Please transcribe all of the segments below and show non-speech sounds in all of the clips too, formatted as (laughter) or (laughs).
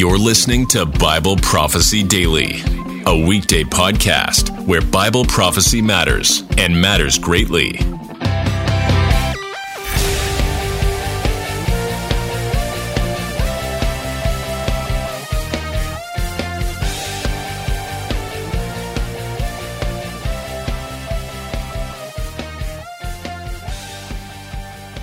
You're listening to Bible Prophecy Daily, a weekday podcast where Bible prophecy matters and matters greatly.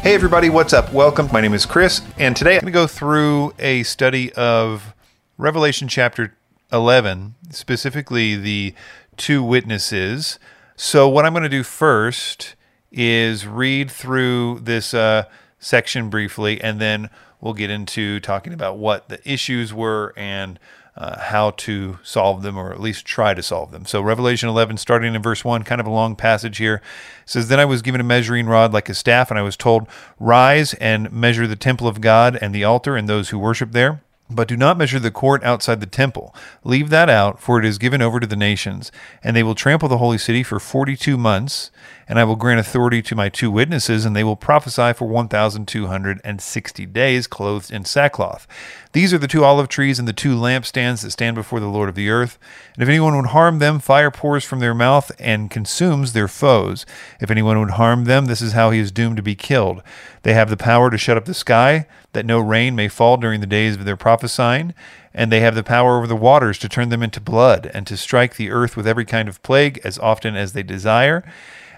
Hey, everybody, what's up? Welcome. My name is Chris, and today I'm going to go through a study of Revelation chapter 11, specifically the two witnesses. So, what I'm going to do first is read through this uh, section briefly, and then we'll get into talking about what the issues were and uh, how to solve them, or at least try to solve them. So, Revelation 11, starting in verse 1, kind of a long passage here, says, Then I was given a measuring rod like a staff, and I was told, Rise and measure the temple of God and the altar and those who worship there. But do not measure the court outside the temple. Leave that out, for it is given over to the nations. And they will trample the holy city for forty two months. And I will grant authority to my two witnesses, and they will prophesy for one thousand two hundred and sixty days, clothed in sackcloth. These are the two olive trees and the two lampstands that stand before the Lord of the earth. And if anyone would harm them, fire pours from their mouth and consumes their foes. If anyone would harm them, this is how he is doomed to be killed. They have the power to shut up the sky, that no rain may fall during the days of their prophesying. And they have the power over the waters to turn them into blood, and to strike the earth with every kind of plague as often as they desire.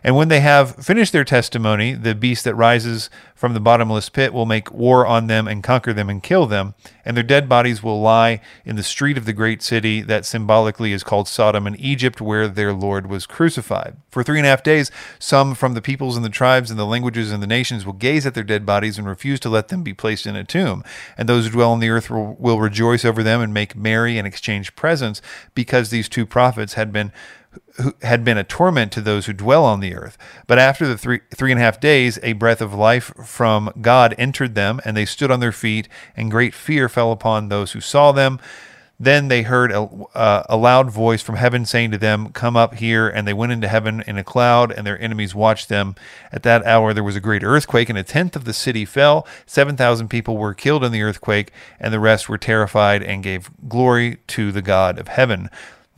And when they have finished their testimony, the beast that rises from the bottomless pit will make war on them and conquer them and kill them. And their dead bodies will lie in the street of the great city that symbolically is called Sodom and Egypt, where their Lord was crucified. For three and a half days, some from the peoples and the tribes and the languages and the nations will gaze at their dead bodies and refuse to let them be placed in a tomb. And those who dwell on the earth will, will rejoice over them and make merry and exchange presents because these two prophets had been who had been a torment to those who dwell on the earth. But after the three three and a half days, a breath of life from God entered them, and they stood on their feet, and great fear fell upon those who saw them. Then they heard a, uh, a loud voice from heaven saying to them, Come up here. And they went into heaven in a cloud, and their enemies watched them. At that hour there was a great earthquake, and a tenth of the city fell. 7,000 people were killed in the earthquake, and the rest were terrified and gave glory to the God of heaven.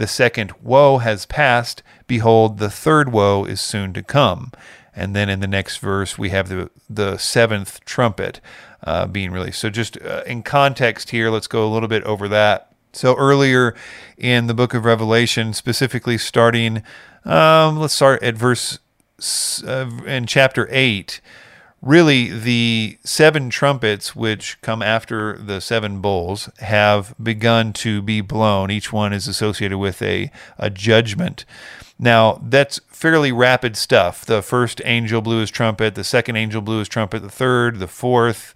The second woe has passed. Behold, the third woe is soon to come. And then in the next verse, we have the, the seventh trumpet uh, being released. So, just uh, in context here, let's go a little bit over that. So, earlier in the book of Revelation, specifically starting, um, let's start at verse uh, in chapter 8 really the seven trumpets which come after the seven bowls have begun to be blown. Each one is associated with a, a judgment. Now that's fairly rapid stuff. The first angel blew his trumpet the second angel blew his trumpet the third the fourth.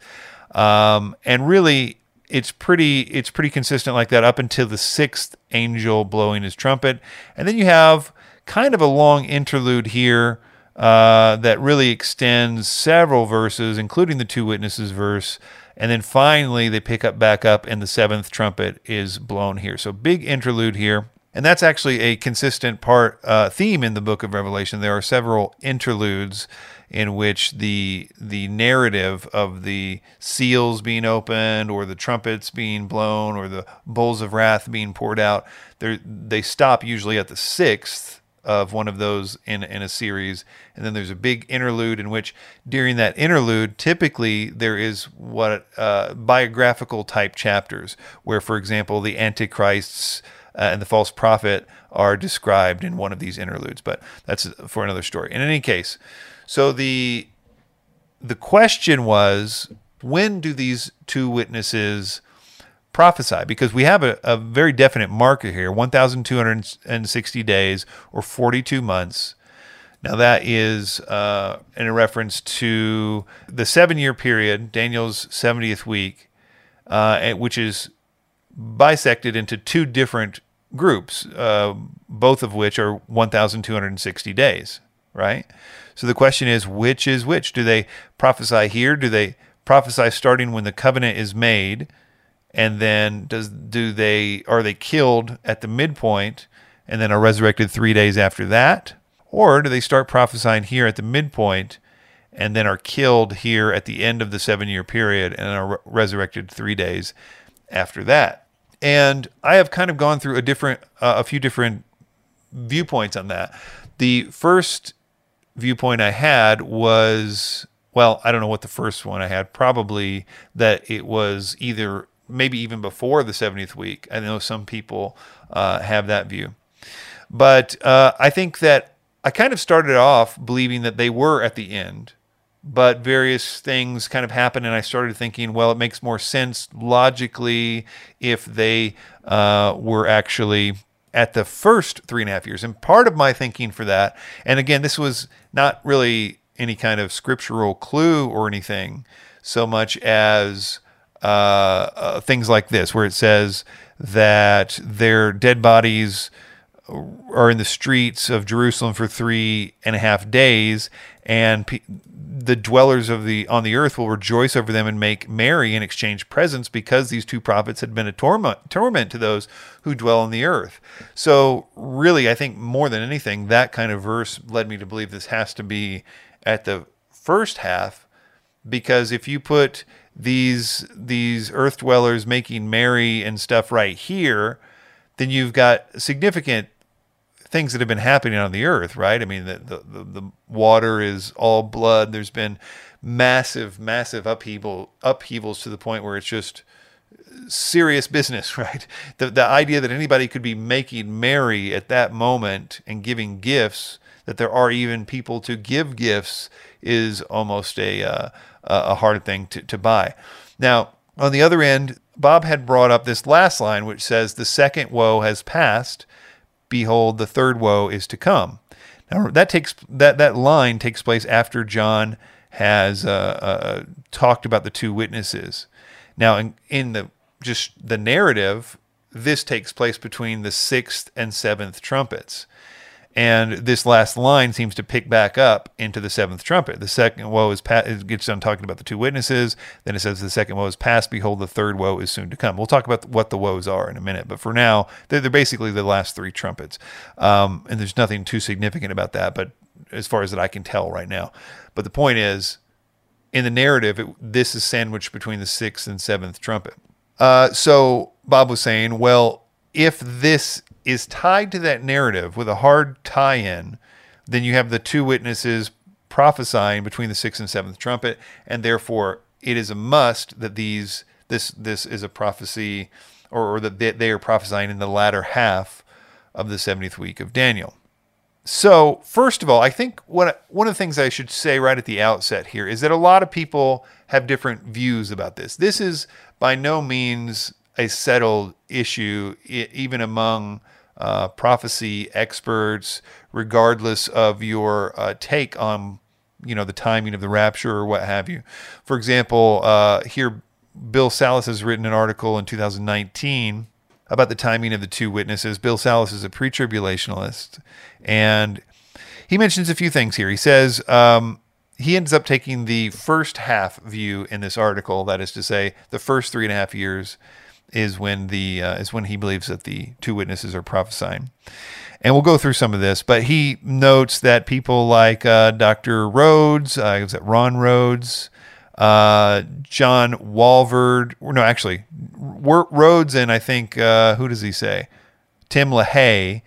Um, and really it's pretty it's pretty consistent like that up until the sixth angel blowing his trumpet. And then you have kind of a long interlude here uh, that really extends several verses, including the two witnesses verse. And then finally, they pick up back up, and the seventh trumpet is blown here. So, big interlude here. And that's actually a consistent part uh, theme in the book of Revelation. There are several interludes in which the the narrative of the seals being opened, or the trumpets being blown, or the bowls of wrath being poured out, they stop usually at the sixth of one of those in in a series. And then there's a big interlude in which during that interlude typically there is what uh, biographical type chapters where for example the antichrists uh, and the false prophet are described in one of these interludes. But that's for another story. In any case so the the question was when do these two witnesses prophesy because we have a, a very definite marker here 1,260 days or 42 months. Now, that is uh, in reference to the seven year period, Daniel's 70th week, uh, which is bisected into two different groups, uh, both of which are 1,260 days, right? So the question is, which is which? Do they prophesy here? Do they prophesy starting when the covenant is made? And then does do they are they killed at the midpoint and then are resurrected three days after that or do they start prophesying here at the midpoint and then are killed here at the end of the seven year period and are re- resurrected three days after that And I have kind of gone through a different, uh, a few different viewpoints on that. The first viewpoint I had was, well, I don't know what the first one I had, probably that it was either maybe even before the 70th week. I know some people uh, have that view. But uh, I think that I kind of started off believing that they were at the end, but various things kind of happened, and I started thinking, well, it makes more sense logically if they uh, were actually at the first three and a half years. And part of my thinking for that, and again, this was not really any kind of scriptural clue or anything so much as uh, uh, things like this, where it says that their dead bodies are in the streets of Jerusalem for three and a half days, and pe- the dwellers of the on the earth will rejoice over them and make merry and exchange presents because these two prophets had been a torment torment to those who dwell on the earth. So really, I think more than anything, that kind of verse led me to believe this has to be at the first half, because if you put these these earth dwellers making merry and stuff right here, then you've got significant things that have been happening on the earth, right? I mean, the, the, the water is all blood. There's been massive, massive upheaval, upheavals to the point where it's just serious business, (laughs) right? The, the idea that anybody could be making merry at that moment and giving gifts, that there are even people to give gifts, is almost a, uh, a hard thing to, to buy. Now, on the other end, Bob had brought up this last line, which says, The second woe has passed behold, the third woe is to come. Now that takes that that line takes place after John has uh, uh, talked about the two witnesses. Now, in, in the just the narrative, this takes place between the sixth and seventh trumpets. And this last line seems to pick back up into the seventh trumpet. The second woe is past, it gets done talking about the two witnesses. Then it says the second woe is past. Behold, the third woe is soon to come. We'll talk about what the woes are in a minute. But for now, they're, they're basically the last three trumpets. Um, and there's nothing too significant about that, but as far as that I can tell right now. But the point is, in the narrative, it, this is sandwiched between the sixth and seventh trumpet. Uh, so Bob was saying, well, if this is tied to that narrative with a hard tie in, then you have the two witnesses prophesying between the sixth and seventh trumpet, and therefore it is a must that these this this is a prophecy or, or that they, they are prophesying in the latter half of the 70th week of Daniel. So, first of all, I think what one of the things I should say right at the outset here is that a lot of people have different views about this. This is by no means a settled issue, even among uh, prophecy experts, regardless of your uh, take on you know the timing of the rapture or what have you. For example, uh, here Bill Salus has written an article in 2019 about the timing of the two witnesses. Bill Salus is a pre-tribulationalist, and he mentions a few things here. He says. Um, he ends up taking the first half view in this article, that is to say, the first three and a half years is when the uh, is when he believes that the two witnesses are prophesying. And we'll go through some of this, but he notes that people like uh, Dr. Rhodes, uh, was that Ron Rhodes, uh, John Walvoord, no, actually, Rhodes, and I think uh, who does he say? Tim LaHaye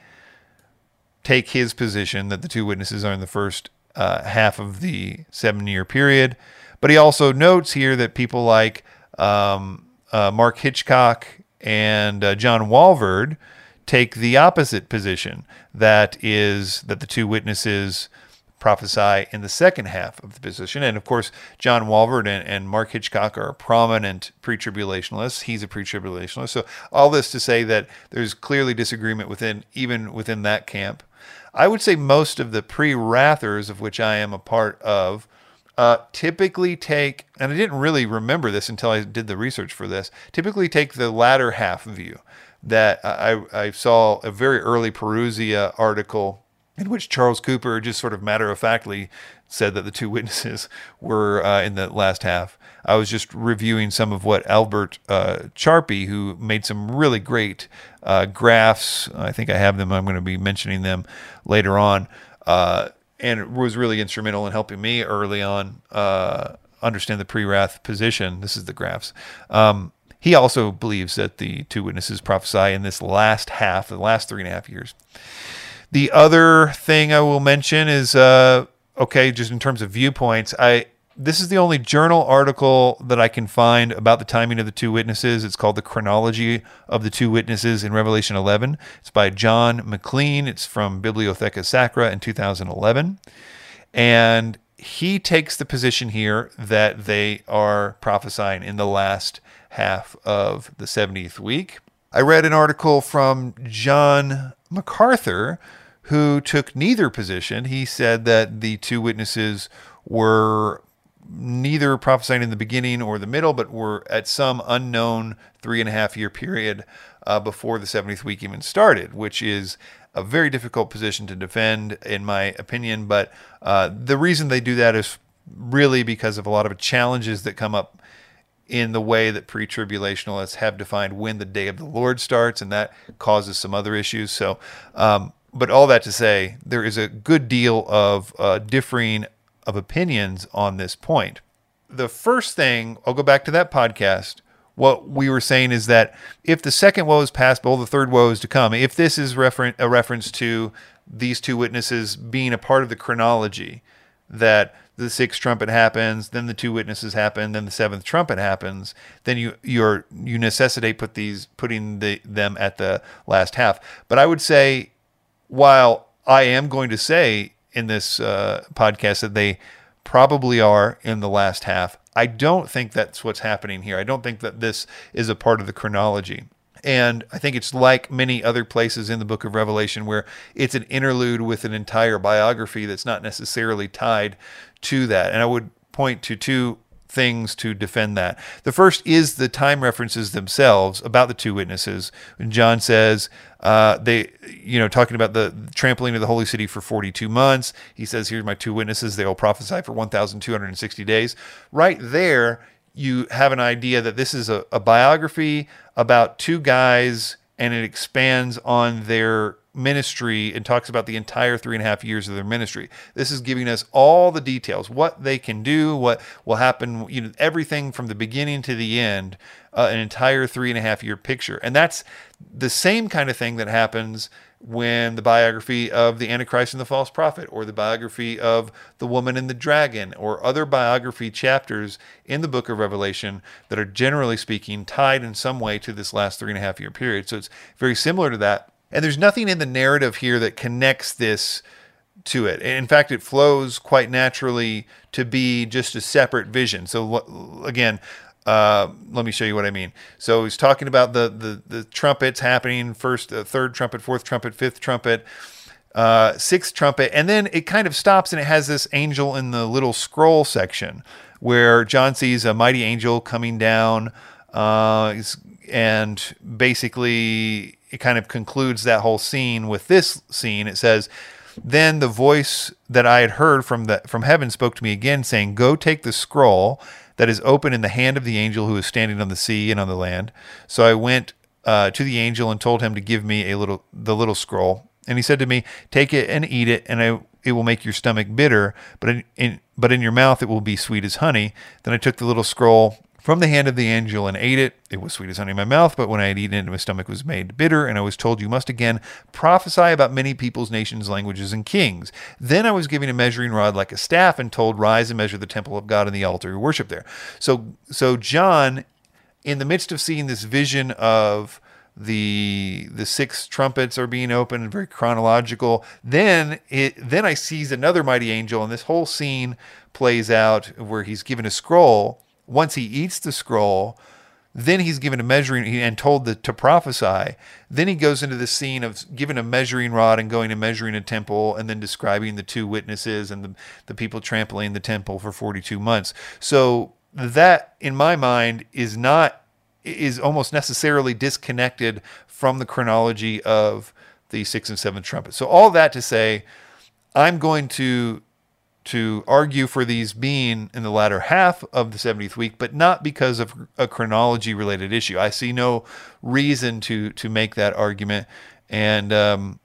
take his position that the two witnesses are in the first uh, half of the seven-year period. But he also notes here that people like um, uh, Mark Hitchcock and uh, John Walvoord take the opposite position. That is that the two witnesses prophesy in the second half of the position. And of course, John Walvoord and, and Mark Hitchcock are prominent pre-tribulationalists. He's a pre-tribulationalist. So all this to say that there's clearly disagreement within even within that camp. I would say most of the pre-wrathers, of which I am a part of uh, typically take, and I didn't really remember this until I did the research for this, typically take the latter half view. That I, I saw a very early Parousia article in which Charles Cooper just sort of matter of factly said that the two (laughs) witnesses were uh, in the last half. I was just reviewing some of what Albert uh, Charpy, who made some really great uh, graphs. I think I have them. I'm going to be mentioning them later on. And was really instrumental in helping me early on uh, understand the pre-wrath position. This is the graphs. Um, he also believes that the two witnesses prophesy in this last half, the last three and a half years. The other thing I will mention is uh, okay, just in terms of viewpoints, I this is the only journal article that I can find about the timing of the two witnesses. It's called The Chronology of the Two Witnesses in Revelation 11. It's by John McLean. It's from Bibliotheca Sacra in 2011. And he takes the position here that they are prophesying in the last half of the 70th week. I read an article from John MacArthur who took neither position. He said that the two witnesses were neither prophesying in the beginning or the middle, but were at some unknown three and a half year period uh, before the 70th week even started, which is a very difficult position to defend, in my opinion. But uh, the reason they do that is really because of a lot of challenges that come up in the way that pre tribulationalists have defined when the day of the Lord starts, and that causes some other issues. So, um, but all that to say, there is a good deal of uh, differing of opinions on this point. The first thing, I'll go back to that podcast. What we were saying is that if the second woe is past, well, the third woe is to come. If this is refer- a reference to these two witnesses being a part of the chronology, that the sixth trumpet happens, then the two witnesses happen, then the seventh trumpet happens, then you you're you necessitate put these putting the them at the last half. But I would say, while I am going to say in this uh, podcast that they probably are in the last half. I don't think that's what's happening here. I don't think that this is a part of the chronology. And I think it's like many other places in the book of Revelation where it's an interlude with an entire biography that's not necessarily tied to that. And I would point to two things to defend that. The first is the time references themselves about the two witnesses. John says uh, they, you know, talking about the trampling of the holy city for 42 months, he says, "Here's my two witnesses. They will prophesy for 1,260 days." Right there, you have an idea that this is a, a biography about two guys, and it expands on their ministry and talks about the entire three and a half years of their ministry. This is giving us all the details, what they can do, what will happen, you know, everything from the beginning to the end, uh, an entire three and a half year picture. And that's the same kind of thing that happens when the biography of the Antichrist and the false prophet, or the biography of the woman and the dragon, or other biography chapters in the book of Revelation that are generally speaking tied in some way to this last three and a half year period. So it's very similar to that and there's nothing in the narrative here that connects this to it. In fact, it flows quite naturally to be just a separate vision. So again, uh, let me show you what I mean. So he's talking about the the, the trumpets happening first, uh, third trumpet, fourth trumpet, fifth trumpet, uh, sixth trumpet, and then it kind of stops and it has this angel in the little scroll section where John sees a mighty angel coming down, uh, and basically it kind of concludes that whole scene with this scene. It says, "Then the voice that I had heard from the from heaven spoke to me again, saying, Go take the scroll that is open in the hand of the angel who is standing on the sea and on the land.' So I went uh, to the angel and told him to give me a little the little scroll. And he said to me, Take it and eat it, and I, it will make your stomach bitter, but in, in but in your mouth it will be sweet as honey. Then I took the little scroll from the hand of the angel and ate it. It was sweet as honey in my mouth, but when I had eaten it, my stomach was made bitter, and I was told, You must again prophesy about many peoples, nations, languages, and kings. Then I was given a measuring rod like a staff and told, Rise and measure the temple of God and the altar who worship there. So, so John, in the midst of seeing this vision of the the six trumpets are being opened, very chronological. Then it then I sees another mighty angel, and this whole scene plays out where he's given a scroll once he eats the scroll, then he's given a measuring and told the, to prophesy. Then he goes into the scene of giving a measuring rod and going and measuring a temple and then describing the two witnesses and the, the people trampling the temple for 42 months. So that, in my mind, is not, is almost necessarily disconnected from the chronology of the sixth and seventh trumpet. So all that to say, I'm going to to argue for these being in the latter half of the 70th week, but not because of a chronology related issue. I see no reason to to make that argument and um,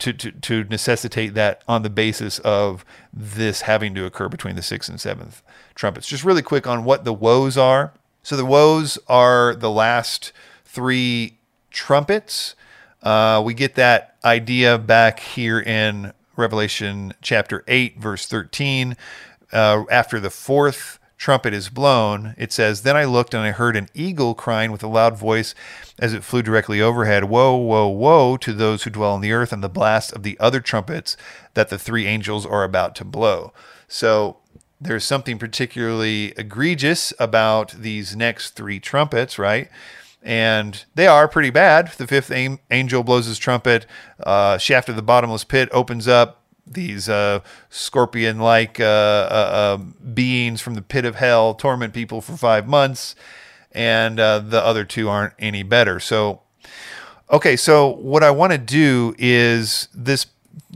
to, to, to necessitate that on the basis of this having to occur between the sixth and seventh trumpets. Just really quick on what the woes are. So the woes are the last three trumpets. Uh, we get that idea back here in Revelation chapter 8, verse 13. Uh, after the fourth trumpet is blown, it says, Then I looked and I heard an eagle crying with a loud voice as it flew directly overhead Woe, woe, woe to those who dwell on the earth and the blast of the other trumpets that the three angels are about to blow. So there's something particularly egregious about these next three trumpets, right? And they are pretty bad. The fifth angel blows his trumpet, uh, shaft of the bottomless pit opens up. These uh, scorpion like uh, uh, um, beings from the pit of hell torment people for five months, and uh, the other two aren't any better. So, okay, so what I want to do is this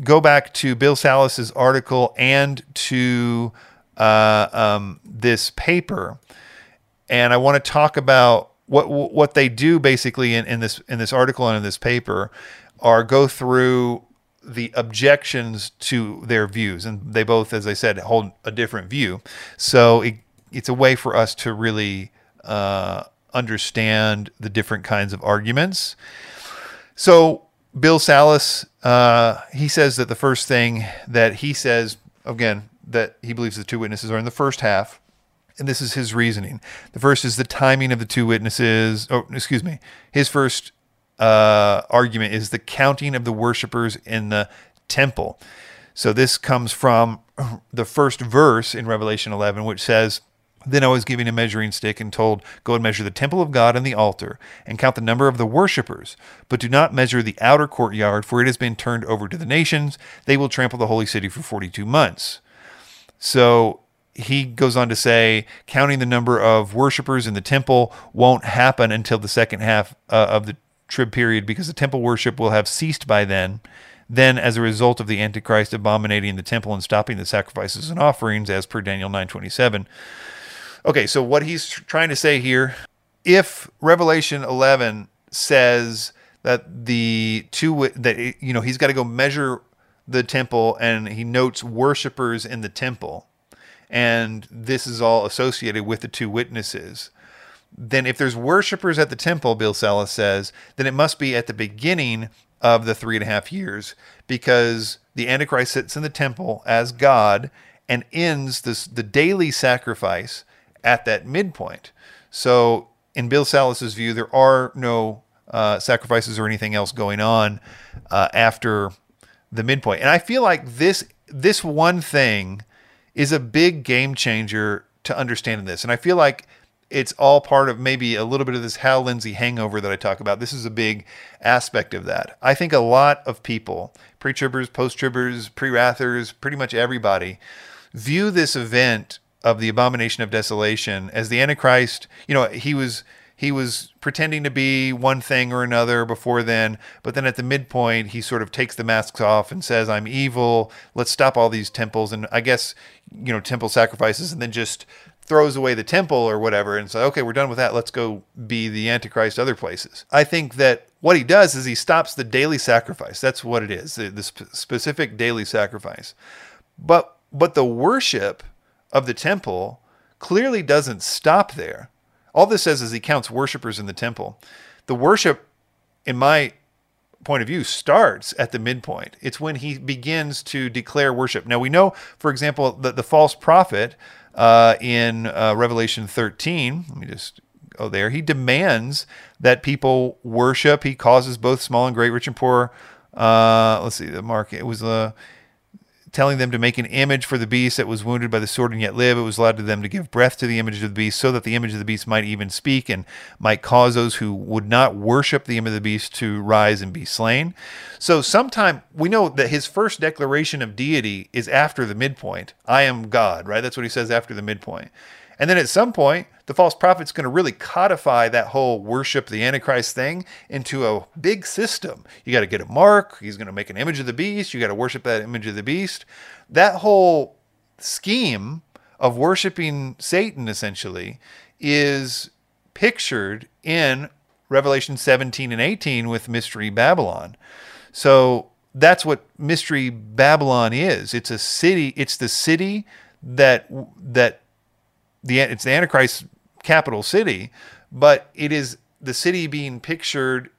go back to Bill Salus's article and to uh, um, this paper, and I want to talk about what what they do basically in, in this in this article and in this paper are go through the objections to their views, and they both, as I said, hold a different view. So it, it's a way for us to really uh, understand the different kinds of arguments. So Bill Salus, uh, he says that the first thing that he says, again, that he believes the two witnesses are in the first half. And this is his reasoning. The first is the timing of the two witnesses. Oh, excuse me. His first uh, argument is the counting of the worshipers in the temple. So this comes from (clears throat) the first verse in Revelation 11, which says, then I was given a measuring stick and told, Go and measure the temple of God and the altar, and count the number of the worshippers. But do not measure the outer courtyard, for it has been turned over to the nations. They will trample the holy city for 42 months. So he goes on to say, counting the number of worshippers in the temple won't happen until the second half uh, of the trib period because the temple worship will have ceased by then. Then, as a result of the Antichrist abominating the temple and stopping the sacrifices and offerings, as per Daniel 9:27. Okay, so what he's trying to say here, if Revelation 11 says that the two that you know he's got to go measure the temple and he notes worshipers in the temple. And this is all associated with the two witnesses. Then, if there's worshipers at the temple, Bill Salus says, then it must be at the beginning of the three and a half years because the Antichrist sits in the temple as God and ends this, the daily sacrifice at that midpoint. So, in Bill Salus's view, there are no uh, sacrifices or anything else going on uh, after the midpoint. And I feel like this this one thing is a big game changer to understanding this. And I feel like it's all part of maybe a little bit of this Hal Lindsey hangover that I talk about. This is a big aspect of that. I think a lot of people, pre-tribbers, post-tribbers, pre wrathers, pretty much everybody, view this event of the abomination of desolation as the Antichrist. You know, he was he was pretending to be one thing or another before then, but then at the midpoint, he sort of takes the masks off and says, I'm evil. Let's stop all these temples. And I guess, you know, temple sacrifices and then just throws away the temple or whatever and says, okay, we're done with that. Let's go be the Antichrist other places. I think that what he does is he stops the daily sacrifice. That's what it is, the, the sp- specific daily sacrifice. But but the worship of the temple clearly doesn't stop there. All this says is he counts worshipers in the temple. The worship, in my point of view, starts at the midpoint. It's when he begins to declare worship. Now, we know, for example, that the false prophet uh, in uh, Revelation 13, let me just go there, he demands that people worship. He causes both small and great, rich and poor. Uh, let's see, the mark, it was, uh, telling them to make an image for the beast that was wounded by the sword and yet live. It was allowed to them to give breath to the image of the beast so that the image of the beast might even speak and might cause those who would not worship the image of the beast to rise and be slain. So, sometime we know that his first declaration of deity is after the midpoint. I am God, right? That's what he says after the midpoint. And then at some point, the false prophet's going to really codify that whole worship the Antichrist thing into a big system. You got to get a mark. He's going to make an image of the beast. You got to worship that image of the beast. That whole scheme of worshiping Satan essentially is pictured in Revelation 17 and 18 with Mystery Babylon. So that's what Mystery Babylon is. It's a city, it's the city that that the it's the Antichrist capital city, but it is the city being pictured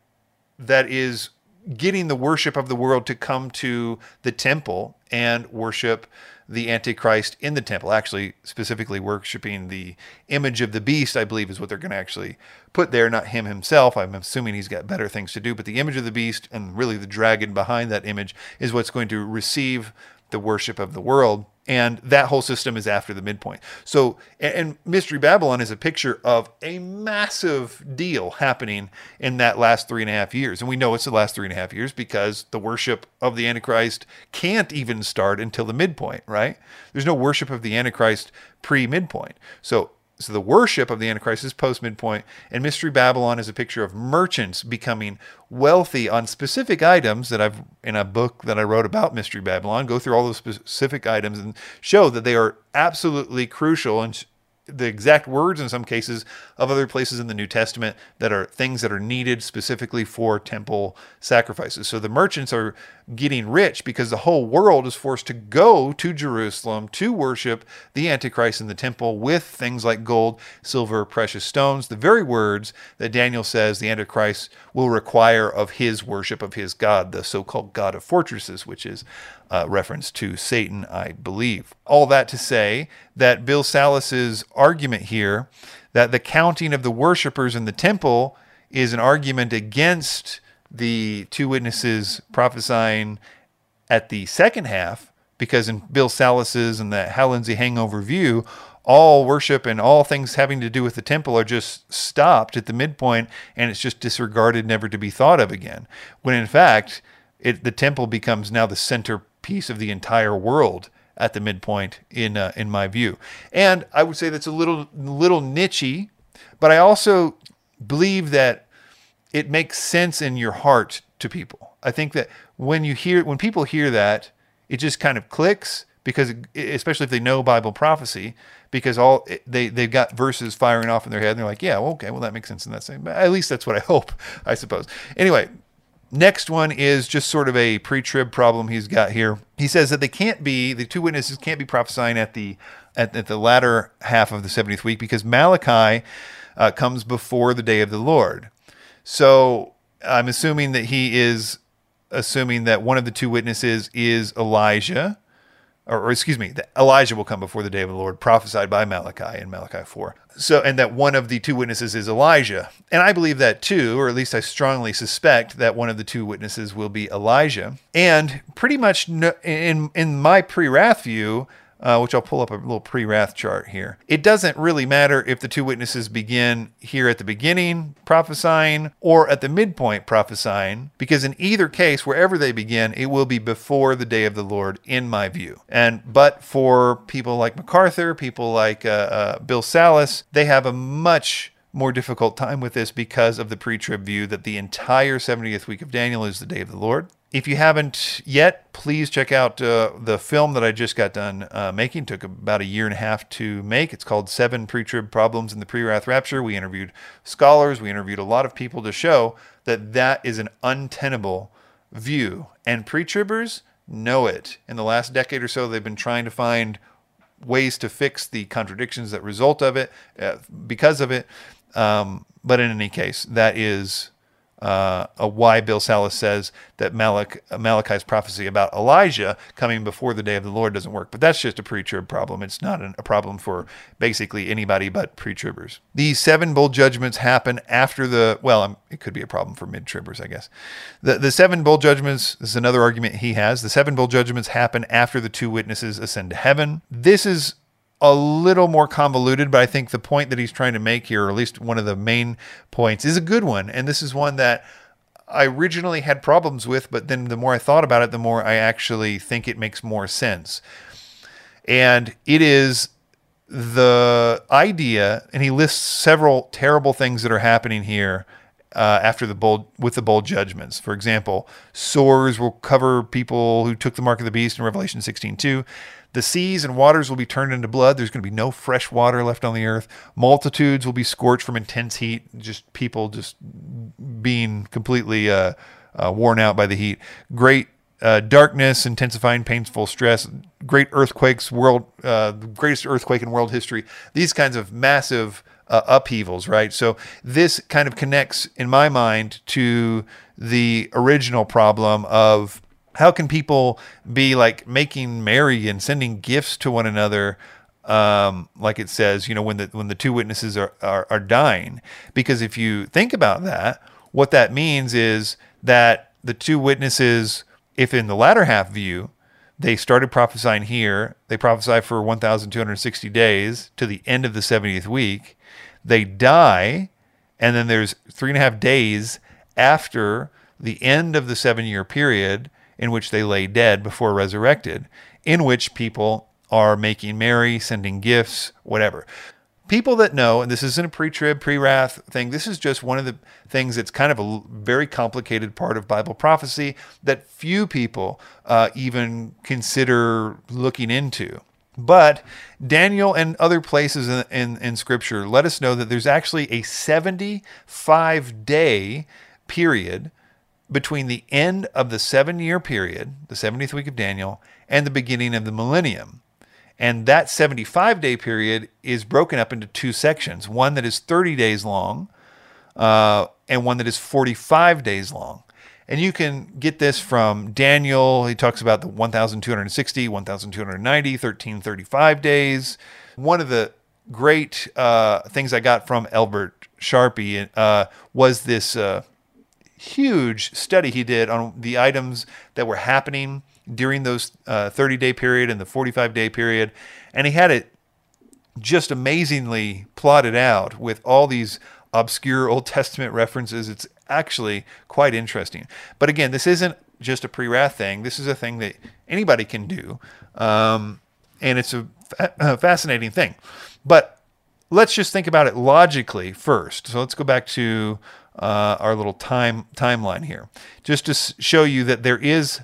that is getting the worship of the world to come to the temple and worship the Antichrist in the temple. Actually, specifically worshiping the image of the beast, I believe, is what they're going to actually put there, not him himself. I'm assuming he's got better things to do, but the image of the beast and really the dragon behind that image is what's going to receive the worship of the world and that whole system is after the midpoint. So, and Mystery Babylon is a picture of a massive deal happening in that last three and a half years. And we know it's the last three and a half years because the worship of the Antichrist can't even start until the midpoint, right? There's no worship of the Antichrist pre midpoint. So, so the worship of the Antichrist is post midpoint, and Mystery Babylon is a picture of merchants becoming wealthy on specific items that I've in a book that I wrote about Mystery Babylon. Go through all those specific items and show that they are absolutely crucial and the exact words in some cases of other places in the New Testament that are things that are needed specifically for temple sacrifices. So the merchants are getting rich because the whole world is forced to go to Jerusalem to worship the Antichrist in the temple with things like gold, silver, precious stones, the very words that Daniel says the Antichrist will require of his worship of his God, the so called God of fortresses, which is uh, reference to Satan, I believe. All that to say that Bill Salus's argument here that the counting of the worshipers in the temple is an argument against the two witnesses prophesying at the second half, because in Bill Salus's and the Hal Lindsey hangover view, all worship and all things having to do with the temple are just stopped at the midpoint and it's just disregarded, never to be thought of again. When in fact, it, the temple becomes now the center piece of the entire world at the midpoint in uh, in my view. And I would say that's a little little nichey, but I also believe that it makes sense in your heart to people. I think that when you hear when people hear that, it just kind of clicks because especially if they know Bible prophecy because all they they've got verses firing off in their head and they're like, yeah, well, okay, well that makes sense in that same. At least that's what I (laughs) hope, I suppose. Anyway, Next one is just sort of a pre-trib problem he's got here. He says that they can't be the two witnesses can't be prophesying at the at, at the latter half of the 70th week because Malachi uh, comes before the day of the Lord. So I'm assuming that he is assuming that one of the two witnesses is Elijah, or, or, excuse me, that Elijah will come before the day of the Lord, prophesied by Malachi in Malachi 4. So, and that one of the two witnesses is Elijah. And I believe that too, or at least I strongly suspect that one of the two witnesses will be Elijah. And pretty much no, in, in my pre wrath view, uh, which I'll pull up a little pre wrath chart here. It doesn't really matter if the two witnesses begin here at the beginning prophesying or at the midpoint prophesying, because in either case, wherever they begin, it will be before the day of the Lord, in my view. And but for people like MacArthur, people like uh, uh, Bill Salus, they have a much more difficult time with this because of the pre trib view that the entire 70th week of Daniel is the day of the Lord. If you haven't yet, please check out uh, the film that I just got done uh, making. Took about a year and a half to make. It's called Seven Pre-Trib Problems in the Pre-Wrath Rapture. We interviewed scholars. We interviewed a lot of people to show that that is an untenable view, and pre-tribbers know it. In the last decade or so, they've been trying to find ways to fix the contradictions that result of it uh, because of it. Um, but in any case, that is uh, why Bill Salus says that Malach, Malachi's prophecy about Elijah coming before the day of the Lord doesn't work. But that's just a pre-trib problem. It's not an, a problem for basically anybody but pre-tribbers. These seven bowl judgments happen after the, well, um, it could be a problem for mid-tribbers, I guess. The, the seven bowl judgments is another argument he has. The seven bowl judgments happen after the two witnesses ascend to heaven. This is a little more convoluted, but I think the point that he's trying to make here, or at least one of the main points, is a good one. And this is one that I originally had problems with, but then the more I thought about it, the more I actually think it makes more sense. And it is the idea, and he lists several terrible things that are happening here uh, after the bowl with the bowl judgments. For example, sores will cover people who took the mark of the beast in Revelation 16:2. The seas and waters will be turned into blood. There's going to be no fresh water left on the earth. Multitudes will be scorched from intense heat, just people just being completely uh, uh, worn out by the heat. Great uh, darkness, intensifying painful stress, great earthquakes, world, uh, the greatest earthquake in world history. These kinds of massive uh, upheavals, right? So this kind of connects, in my mind, to the original problem of how can people be like making merry and sending gifts to one another um, like it says, you know, when the when the two witnesses are, are are dying. Because if you think about that, what that means is that the two witnesses, if in the latter half view, they started prophesying here, they prophesy for 1,260 days to the end of the 70th week. They die, and then there's three and a half days after the end of the seven year period in which they lay dead before resurrected, in which people are making merry, sending gifts, whatever. People that know, and this isn't a pre trib, pre wrath thing, this is just one of the things that's kind of a very complicated part of Bible prophecy that few people uh, even consider looking into. But Daniel and other places in, in, in, Scripture let us know that there's actually a 75 day period between the end of the seven year period, the 70th week of Daniel, and the beginning of the millennium. And that 75 day period is broken up into two sections one that is 30 days long uh, and one that is 45 days long. And you can get this from Daniel. He talks about the 1,260, 1,290, 1,335 days. One of the great uh, things I got from Albert Sharpie uh, was this uh, huge study he did on the items that were happening during those uh, 30 day period and the 45 day period. And he had it just amazingly plotted out with all these obscure Old Testament references. It's actually quite interesting. But again, this isn't just a pre wrath thing, this is a thing that anybody can do. Um, and it's a, fa- a fascinating thing. But let's just think about it logically first. So let's go back to uh, our little time timeline here, just to show you that there is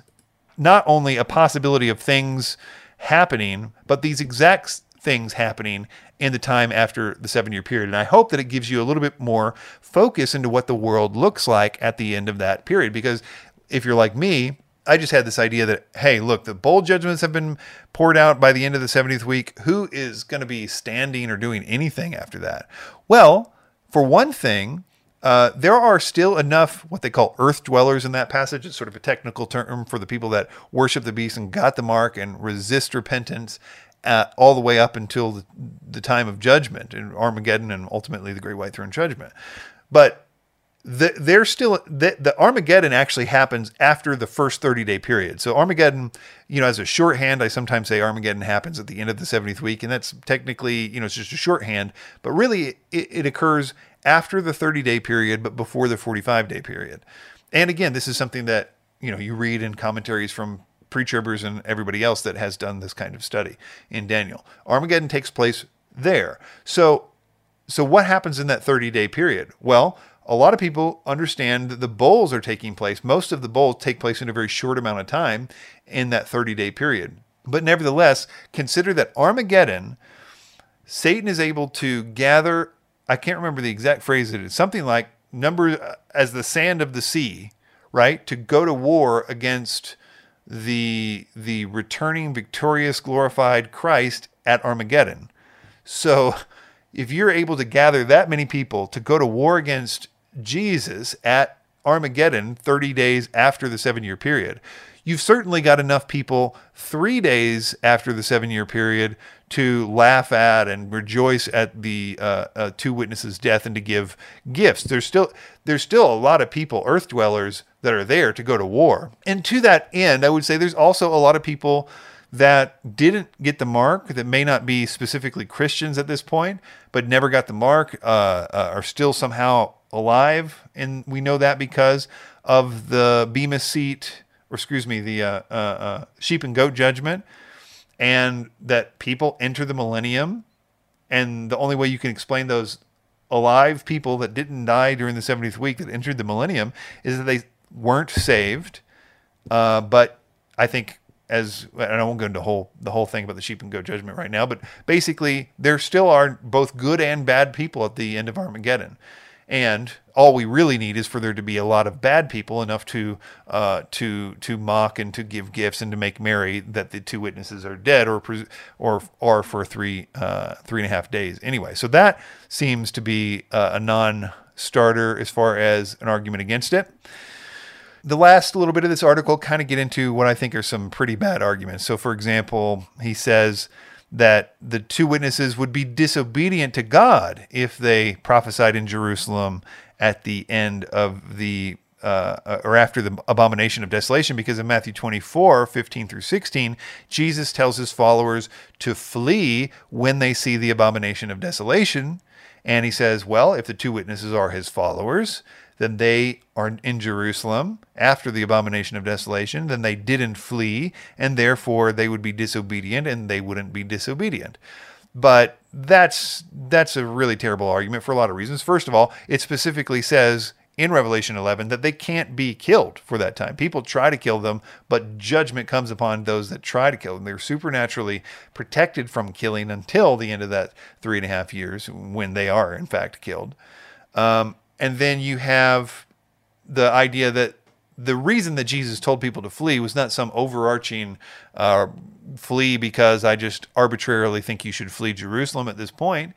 not only a possibility of things happening, but these exact things happening in the time after the seven year period. And I hope that it gives you a little bit more focus into what the world looks like at the end of that period. Because if you're like me, I just had this idea that, hey, look, the bowl judgments have been poured out by the end of the 70th week. Who is going to be standing or doing anything after that? Well, for one thing, uh, there are still enough what they call earth dwellers in that passage. It's sort of a technical term for the people that worship the beast and got the mark and resist repentance uh, all the way up until the, the, time of judgment and Armageddon and ultimately the Great White Throne Judgment. But the, they're still the, the Armageddon actually happens after the first 30 day period. So Armageddon, you know, as a shorthand, I sometimes say Armageddon happens at the end of the 70th week, and that's technically, you know, it's just a shorthand, but really it, it occurs after the 30 day period, but before the 45 day period. And again, this is something that, you know, you read in commentaries from pre-tribbers and everybody else that has done this kind of study in Daniel. Armageddon takes place there. So so what happens in that 30 day period? Well, a lot of people understand that the bowls are taking place. Most of the bowls take place in a very short amount of time in that 30 day period. But nevertheless, consider that Armageddon, Satan is able to gather I can't remember the exact phrase it is, something like number uh, as the sand of the sea, right? To go to war against the the returning victorious glorified Christ at Armageddon. So if you're able to gather that many people to go to war against Jesus at Armageddon 30 days after the 7-year period, you've certainly got enough people 3 days after the 7-year period to laugh at and rejoice at the uh, uh, two witnesses' death and to give gifts. There's still there's still a lot of people, earth dwellers, that are there to go to war. And to that end, I would say there's also a lot of people that didn't get the mark that may not be specifically Christians at this point, but never got the mark, uh, uh are still somehow alive, and we know that because of the Bema seat, or excuse me, the uh, uh, sheep and goat judgment and that people enter the millennium and the only way you can explain those alive people that didn't die during the 70th week that entered the millennium is that they weren't saved uh, but i think as and i won't go into whole the whole thing about the sheep and goat judgment right now but basically there still are both good and bad people at the end of armageddon and all we really need is for there to be a lot of bad people enough to uh, to to mock and to give gifts and to make merry that the two witnesses are dead or or or for three uh, three and a half days anyway. So that seems to be uh, a non-starter as far as an argument against it. The last little bit of this article kind of get into what I think are some pretty bad arguments. So, for example, he says that the two witnesses would be disobedient to God if they prophesied in Jerusalem at the end of the uh, or after the abomination of desolation, because in Matthew 24, 15 through 16, Jesus tells his followers to flee when they see the abomination of desolation. And he says, well, if the two witnesses are his followers, then they are in Jerusalem after the abomination of desolation, then they didn't flee, and therefore they would be disobedient and they wouldn't be disobedient. But that's that's a really terrible argument for a lot of reasons. First of all, it specifically says in Revelation 11 that they can't be killed for that time. People try to kill them, but judgment comes upon those that try to kill them. They're supernaturally protected from killing until the end of that three and a half years when they are, in fact, killed. Um, and then you have the idea that the reason that Jesus told people to flee was not some overarching uh, flee because I just arbitrarily think you should flee Jerusalem at this point,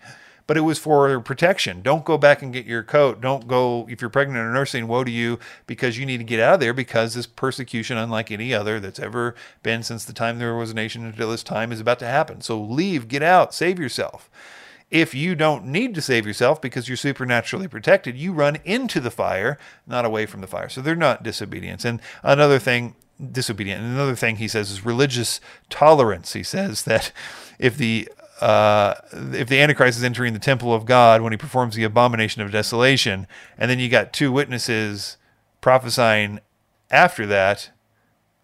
but it was for protection. Don't go back and get your coat. Don't go, if you're pregnant or nursing, woe to you because you need to get out of there because this persecution, unlike any other that's ever been since the time there was a nation until this time, is about to happen. So leave, get out, save yourself. If you don't need to save yourself because you're supernaturally protected, you run into the fire, not away from the fire. So they're not disobedience. And another thing, disobedient. And another thing he says is religious tolerance. He says that if the uh, if the Antichrist is entering the temple of God when he performs the abomination of desolation, and then you got two witnesses prophesying after that,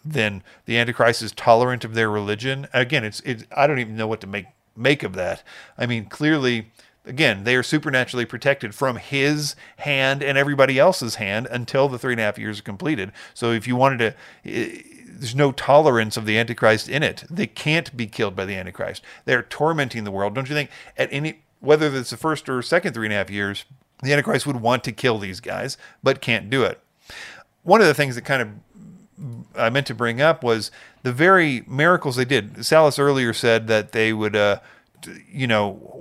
then the Antichrist is tolerant of their religion. Again, it's it. I don't even know what to make make of that. I mean, clearly, again, they are supernaturally protected from his hand and everybody else's hand until the three and a half years are completed. So if you wanted to, eh, there's no tolerance of the Antichrist in it. They can't be killed by the Antichrist. They're tormenting the world. Don't you think at any, whether it's the first or second three and a half years, the Antichrist would want to kill these guys, but can't do it. One of the things that kind of I meant to bring up was the very miracles they did. Salus earlier said that they would, uh, you know,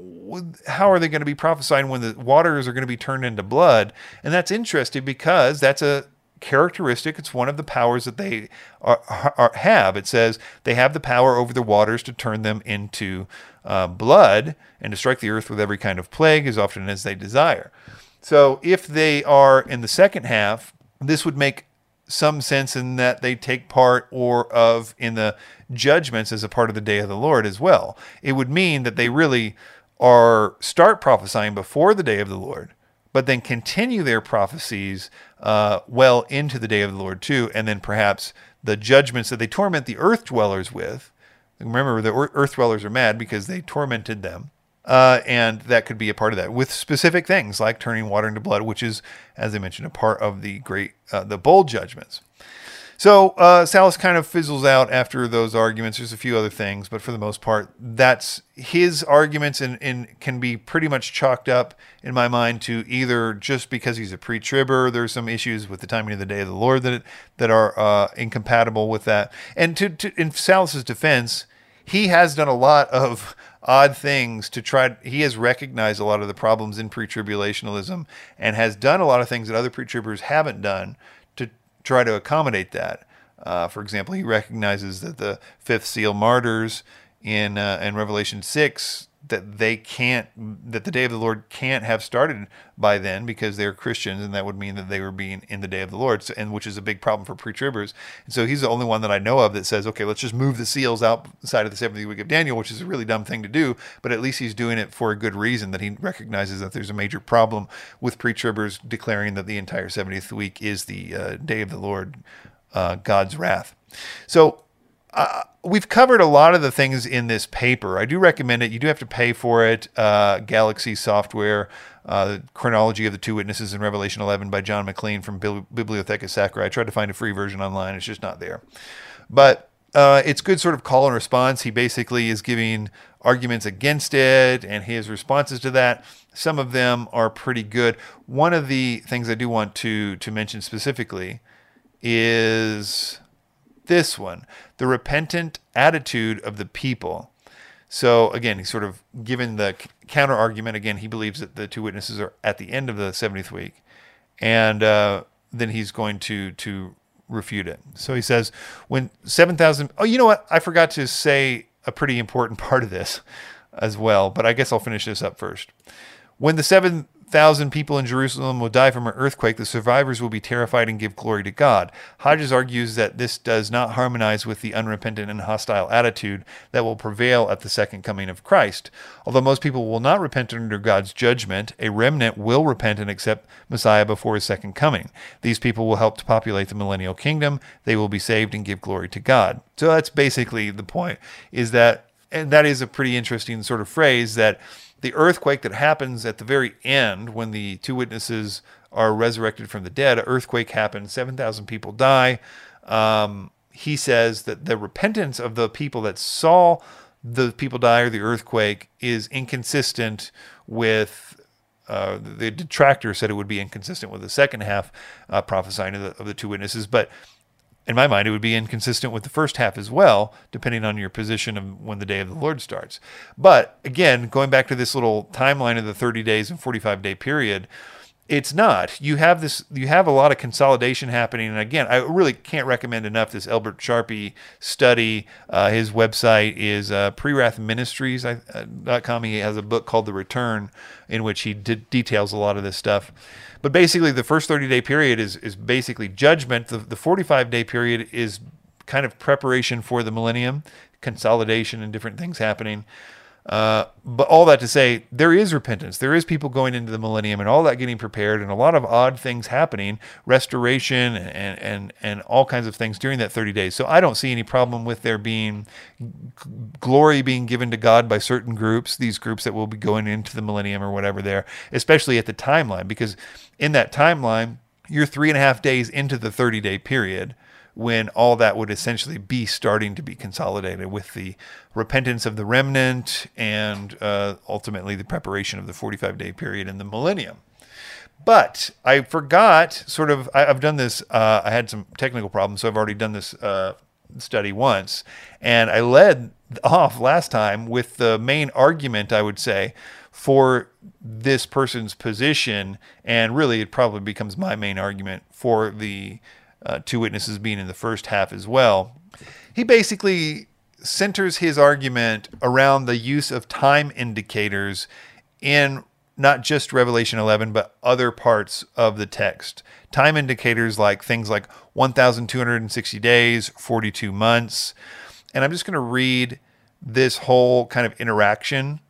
how are they going to be prophesying when the waters are going to be turned into blood? And that's interesting because that's a characteristic. It's one of the powers that they are, are, have. It says they have the power over the waters to turn them into uh, blood and to strike the earth with every kind of plague as often as they desire. So if they are in the second half, this would make some sense in that they take part or of in the judgments as a part of the day of the Lord as well. It would mean that they really are start prophesying before the day of the Lord, but then continue their prophecies uh, well into the day of the Lord too, and then perhaps the judgments that they torment the earth dwellers with. Remember, the earth dwellers are mad because they tormented them. Uh, and that could be a part of that with specific things like turning water into blood, which is, as I mentioned, a part of the great, uh, the bowl judgments. So uh, Salus kind of fizzles out after those arguments. There's a few other things, but for the most part, that's his arguments and, and can be pretty much chalked up in my mind to either just because he's a pre-tribber, there's some issues with the timing of the day of the Lord that that are uh, incompatible with that. And to, to in Salus's defense, he has done a lot of odd things to try. He has recognized a lot of the problems in pre-tribulationalism and has done a lot of things that other pre-tribbers haven't done to try to accommodate that. Uh, for example, he recognizes that the fifth seal martyrs in uh, in Revelation six that they can't that the day of the Lord can't have started by then because they're Christians and that would mean that they were being in the day of the Lord. So, and which is a big problem for pre-tribbers. And so he's the only one that I know of that says okay let's just move the seals outside of the 70th week of Daniel which is a really dumb thing to do but at least he's doing it for a good reason that he recognizes that there's a major problem with pre-tribbers declaring that the entire 70th week is the uh, day of the Lord uh, God's wrath. So uh, we've covered a lot of the things in this paper. I do recommend it. You do have to pay for it. Uh, Galaxie Software, uh, chronology of the two witnesses in Revelation 11 by John McLean from Bibliotheca Sacra. I tried to find a free version online. It's just not there. But uh, it's good sort of call and response. He basically is giving arguments against it and his responses to that. some of them are pretty good. One of the things I do want to to mention specifically is this one the repentant attitude of the people. So again, he's sort of given the counter argument. Again, he believes that the two witnesses are at the end of the 70th week, and uh, then he's going to to refute it. So he says, when 7,000, oh, you know what? I forgot to say a pretty important (laughs) part of this as well, but I guess I'll finish this up first. When the seven thousand people in Jerusalem will die from an earthquake, the survivors will be terrified and give glory to God. Hodges argues that this does not harmonize with the unrepentant and hostile attitude that will prevail at the second coming of Christ. Although most people will not repent under God's judgment, a remnant will repent and accept Messiah before his second coming. These people will help to populate the millennial kingdom. They will be saved and give glory to God. So that's basically the point is that and that is a pretty interesting sort of phrase that the earthquake that happens at the very end when the two witnesses are resurrected from the dead, earthquake happens, 7,000 people die. Um, he says that the repentance of the people that saw the people die or the earthquake is inconsistent with uh, the detractor said it would be inconsistent with the second half uh, prophesying of the, of the two witnesses, but in my mind, it would be inconsistent with the first half as well, depending on your position of when the day of the Lord starts. But again, going back to this little timeline of the 30 days and 45 day period, it's not. You have this. You have a lot of consolidation happening, and again, I really can't recommend enough this Albert Sharpie study. Uh, his website is uh, prewrathministries.com. He has a book called The Return, in which he details a lot of this stuff. But basically, the first 30 day period is is basically judgment. The, the 45 day period is kind of preparation for the millennium, consolidation and different things happening. Uh, but all that to say, there is repentance. There is people going into the millennium and all that getting prepared, and a lot of odd things happening, restoration and and and all kinds of things during that 30 days. So I don't see any problem with there being glory being given to God by certain groups, these groups that will be going into the millennium or whatever there, especially at the timeline, because in that timeline, you're three and a half days into the 30 day period when all that would essentially be starting to be consolidated with the repentance of the remnant and uh, ultimately the preparation of the 45 day period in the millennium. But I forgot, sort of, I, have done this, uh, I had some technical problems, so I've already done this uh, study once. And I led off last time with the main argument, I would say, for this person's position. And really, it probably becomes my main argument for the uh, two witnesses being in the first half as well. He basically centers his argument around the use of time indicators in not just Revelation 11, but other parts of the text. Time indicators like things like 1,260 days, 42 months. And I'm just going to read this whole kind of interaction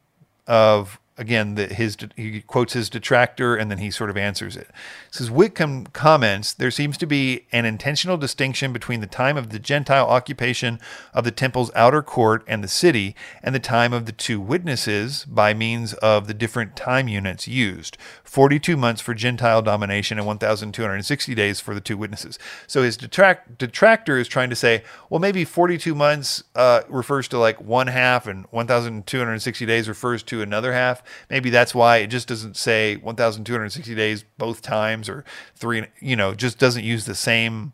of again, the, his he quotes his detractor and then he sort of answers it. it. Says Whitcomb comments there seems to be an intentional distinction between the time of the Gentile occupation of the temple's outer court and the city, and the time of the two witnesses by means of the different time units used. 42 months for Gentile domination and 1,260 days for the two witnesses. So his detract, detractor is trying to say, well, maybe 42 months uh, refers to like one half and 1,260 days refers to another half. Maybe that's why it just doesn't say 1,260 days both times or three, you know, just doesn't use the same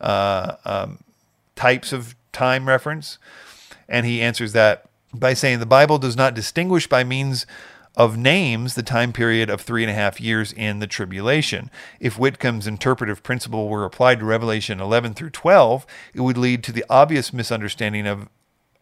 uh, um, types of time reference. And he answers that by saying the Bible does not distinguish by means of names the time period of three and a half years in the tribulation. If Whitcomb's interpretive principle were applied to Revelation 11 through 12, it would lead to the obvious misunderstanding of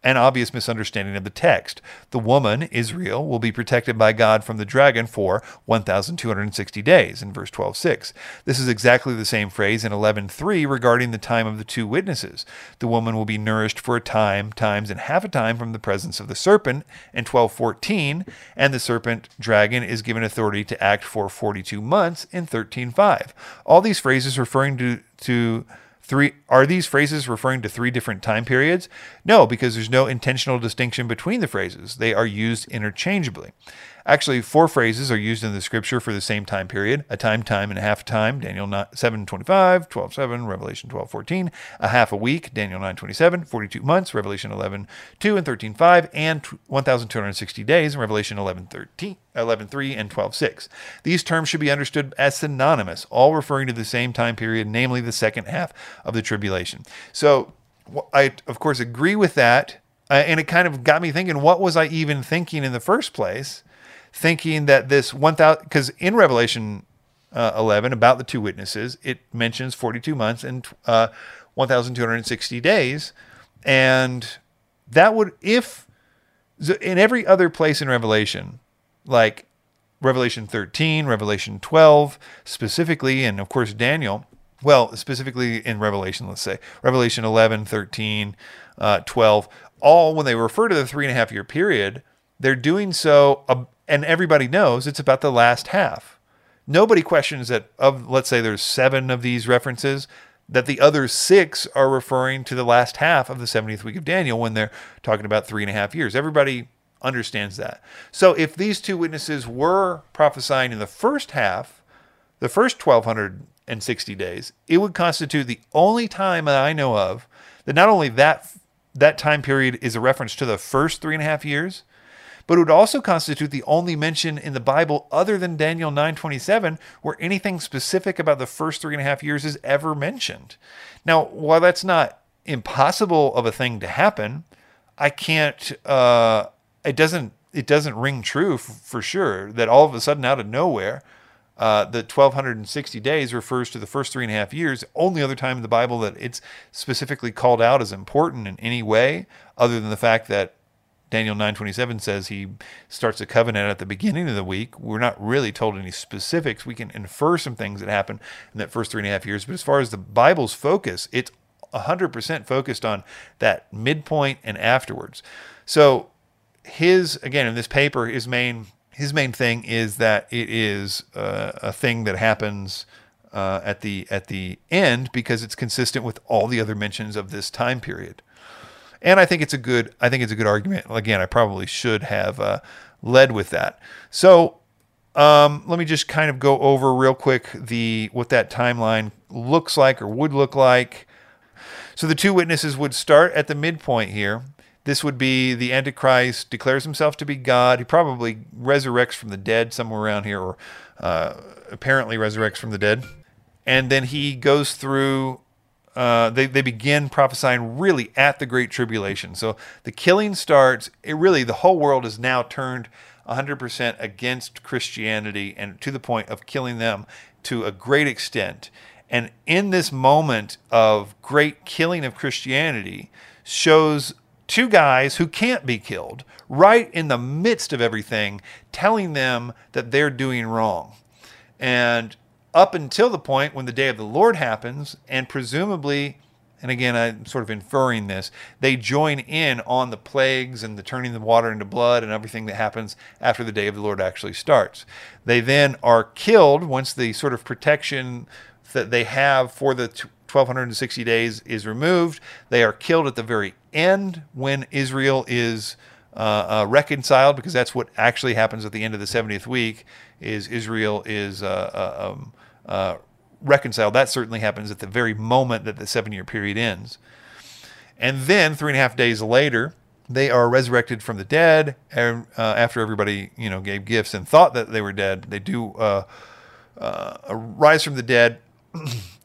an obvious misunderstanding of the text. The woman, Israel, will be protected by God from the dragon for 1,260 days in verse 12.6. This is exactly the same phrase in 11.3 regarding the time of the two witnesses. The woman will be nourished for a time, times, and half a time from the presence of the serpent in 12.14, and the serpent dragon is given authority to act for 42 months in 13.5. All these phrases referring to, to Three are these phrases referring to three different time periods? No, because there's no intentional distinction between the phrases. They are used interchangeably. Actually, four phrases are used in the scripture for the same time period a time, time, and a half time, Daniel 7 25, 12 7, Revelation 12 14, a half a week, Daniel 9 27, 42 months, Revelation 11 2 and 13 5, and 1,260 days in Revelation 11 13. 11 3 and 12 6. These terms should be understood as synonymous, all referring to the same time period, namely the second half of the tribulation. So, I, of course, agree with that. Uh, and it kind of got me thinking, what was I even thinking in the first place? Thinking that this 1000 because in revelation uh, 11 about the two witnesses it mentions 42 months and uh, 1260 days. And that would if in every other place in revelation like revelation 13 revelation 12 specifically and of course daniel well specifically in revelation let's say revelation 11 13 uh, 12 all when they refer to the three and a half year period they're doing so and everybody knows it's about the last half. Nobody questions that of let's say there's 7 of these references that the other six are referring to the last half of the 70th week of Daniel when they're talking about three and a half years. Everybody understands that. So if these two witnesses were prophesying in the first half, the first 1260 days, it would constitute the only time that I know of that not only that that time period is a reference to the first three and a half years, but it would also constitute the only mention in the Bible other than Daniel 9:27 where anything specific about the first three and a half years is ever mentioned. Now, while that's not impossible of a thing to happen, I can't. Uh, it doesn't. It doesn't ring true f- for sure that all of a sudden, out of nowhere, uh, the 1260 days refers to the first three and a half years. Only other time in the Bible that it's specifically called out as important in any way, other than the fact that Daniel 9:27 says he starts a covenant at the beginning of the week. We're not really told any specifics. We can infer some things that happen in that first three and a half years. But as far as the Bible's focus, it's 100% focused on that midpoint and afterwards. So his again in this paper, his main his main thing is that it is uh, a thing that happens uh, at the at the end because it's consistent with all the other mentions of this time period and I think it's a good I think it's a good argument. Again, I probably should have uh, led with that. So um, let me just kind of go over real quick the what that timeline looks like or would look like. So the two witnesses would start at the midpoint here. This would be the Antichrist declares himself to be God. He probably resurrects from the dead somewhere around here, or uh, apparently resurrects from the dead. And then he goes through uh, they, they begin prophesying really at the Great Tribulation. So the killing starts, it really, the whole world is now turned 100% against Christianity and to the point of killing them to a great extent. And in this moment of great killing of Christianity, shows two guys who can't be killed right in the midst of everything, telling them that they're doing wrong. And up until the point when the day of the Lord happens, and presumably, and again, I'm sort of inferring this, they join in on the plagues and the turning the water into blood and everything that happens after the day of the Lord actually starts. They then are killed once the sort of protection that they have for the 1260 days is removed. They are killed at the very end when Israel is uh, uh, reconciled, because that's what actually happens at the end of the 70th week. Is Israel is uh, uh um, uh, reconciled. That certainly happens at the very moment that the seven year period ends. And then three and a half days later, they are resurrected from the dead. And, uh, after everybody, you know, gave gifts and thought that they were dead, they do uh, uh, rise from the dead. (clears throat)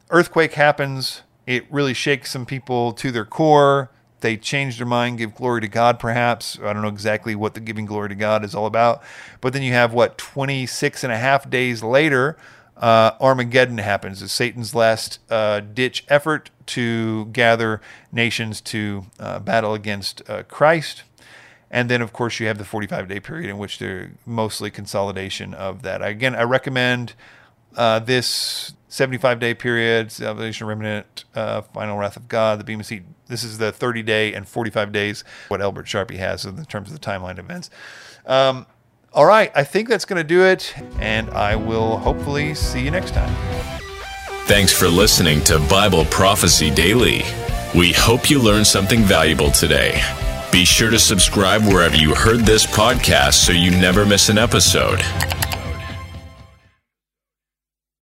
Earthquake happens. It really shakes some people to their core. They change their mind, give glory to God, perhaps. I don't know exactly what the giving glory to God is all about. But then you have what, 26 and a half days later, uh, Armageddon happens. It's Satan's last uh, ditch effort to gather nations to uh, battle against uh, Christ. And then, of course, you have the 45 day period in which they're mostly consolidation of that. Again, I recommend uh, this 75 day period, Salvation Remnant, uh, Final Wrath of God, the Bema Seat. This is the 30 day and 45 days, what Albert Sharpie has in terms of the timeline events. Um, all right, I think that's going to do it, and I will hopefully see you next time. Thanks for listening to Bible Prophecy Daily. We hope you learned something valuable today. Be sure to subscribe wherever you heard this podcast so you never miss an episode.